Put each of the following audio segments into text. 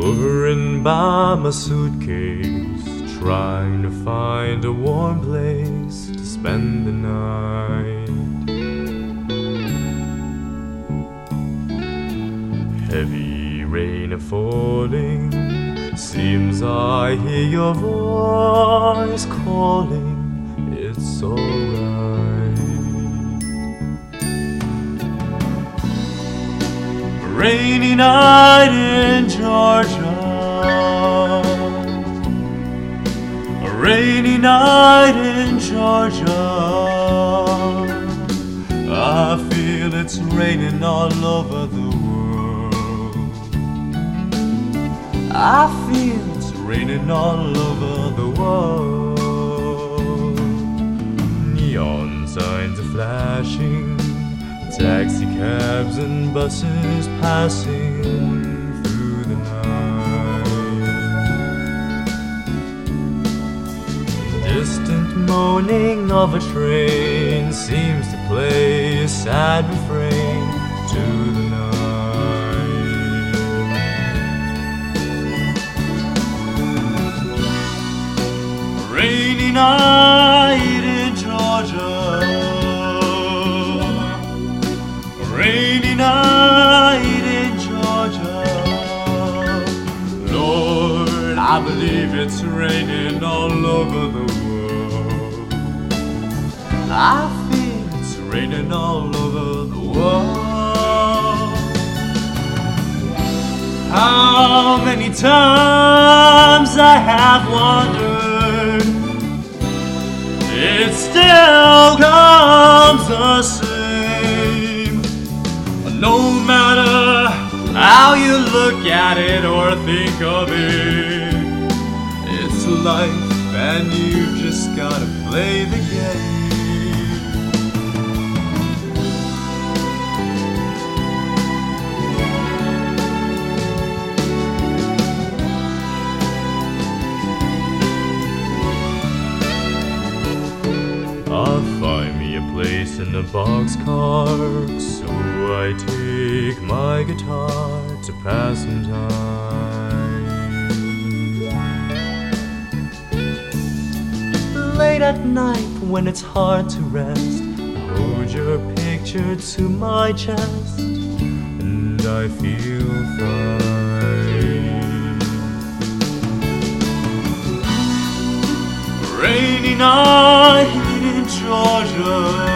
Hovering by my suitcase, trying to find a warm place to spend the night. Heavy rain a falling, seems I hear your voice calling. It's alright. Rainy night. A rainy night in Georgia. I feel it's raining all over the world. I feel it's raining all over the world. Neon signs are flashing, taxi cabs and buses passing Distant of a train seems to play a sad refrain to the night. Rainy night in Georgia. Rainy night in Georgia. Lord, I believe it's raining all over the world. I feel it's raining all over the world. How many times I have wondered, it still comes the same. No matter how you look at it or think of it, it's life and you just gotta play the game. In the boxcar, so I take my guitar to pass some time. Late at night when it's hard to rest, I hold your picture to my chest, and I feel fine. rainy night Georgia.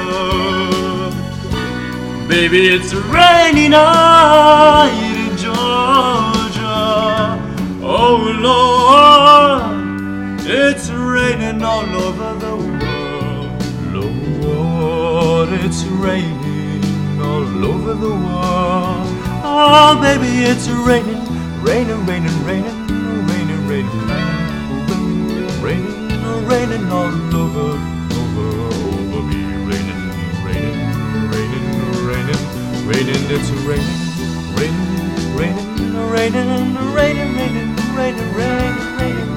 Baby, it's a rainy night in Georgia. Oh Lord, it's raining all over the world. Lord, it's raining all over the world. Oh, baby, it's raining, raining, raining, raining, raining, raining, raining, raining raining all over, it's raining, raining, raining, raining, raining, raining, raining, raining, raining.